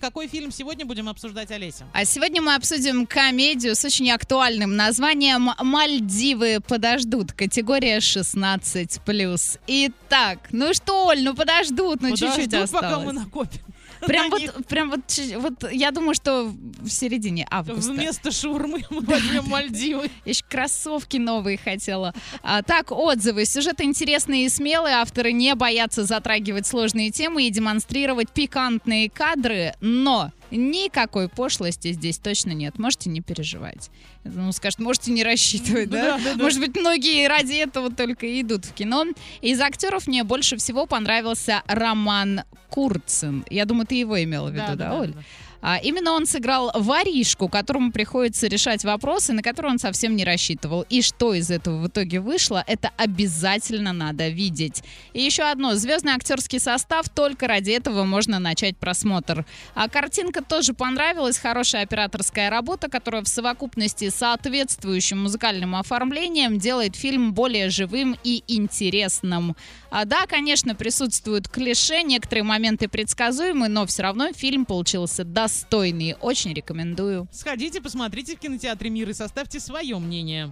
Какой фильм сегодня будем обсуждать, Олеся? А сегодня мы обсудим комедию с очень актуальным названием «Мальдивы подождут». Категория 16+. Итак, ну что, Оль, ну подождут, ну чуть-чуть осталось. пока мы накопим. Прям вот, прям вот, вот, я думаю, что в середине августа. Вместо шаурмы мы возьмем Мальдивы. Я еще кроссовки новые хотела. А, так, отзывы. Сюжеты интересные и смелые. Авторы не боятся затрагивать сложные темы и демонстрировать пикантные кадры, но никакой пошлости здесь точно нет. Можете не переживать. Ну, скажет, можете не рассчитывать, да? Да, да, да. Может быть, многие ради этого только и идут в кино. Из актеров мне больше всего понравился Роман Курцин. Я думаю, ты его имела в виду, да, Оль? А, именно он сыграл воришку, которому приходится решать вопросы, на которые он совсем не рассчитывал. И что из этого в итоге вышло, это обязательно надо видеть. И еще одно. Звездный актерский состав, только ради этого можно начать просмотр. А картинка тоже понравилась. Хорошая операторская работа, которая в совокупности с соответствующим музыкальным оформлением делает фильм более живым и интересным. А, да, конечно, присутствуют клише, некоторые моменты предсказуемы, но все равно фильм получился достойный. Очень рекомендую. Сходите, посмотрите в кинотеатре «Мир» и составьте свое мнение.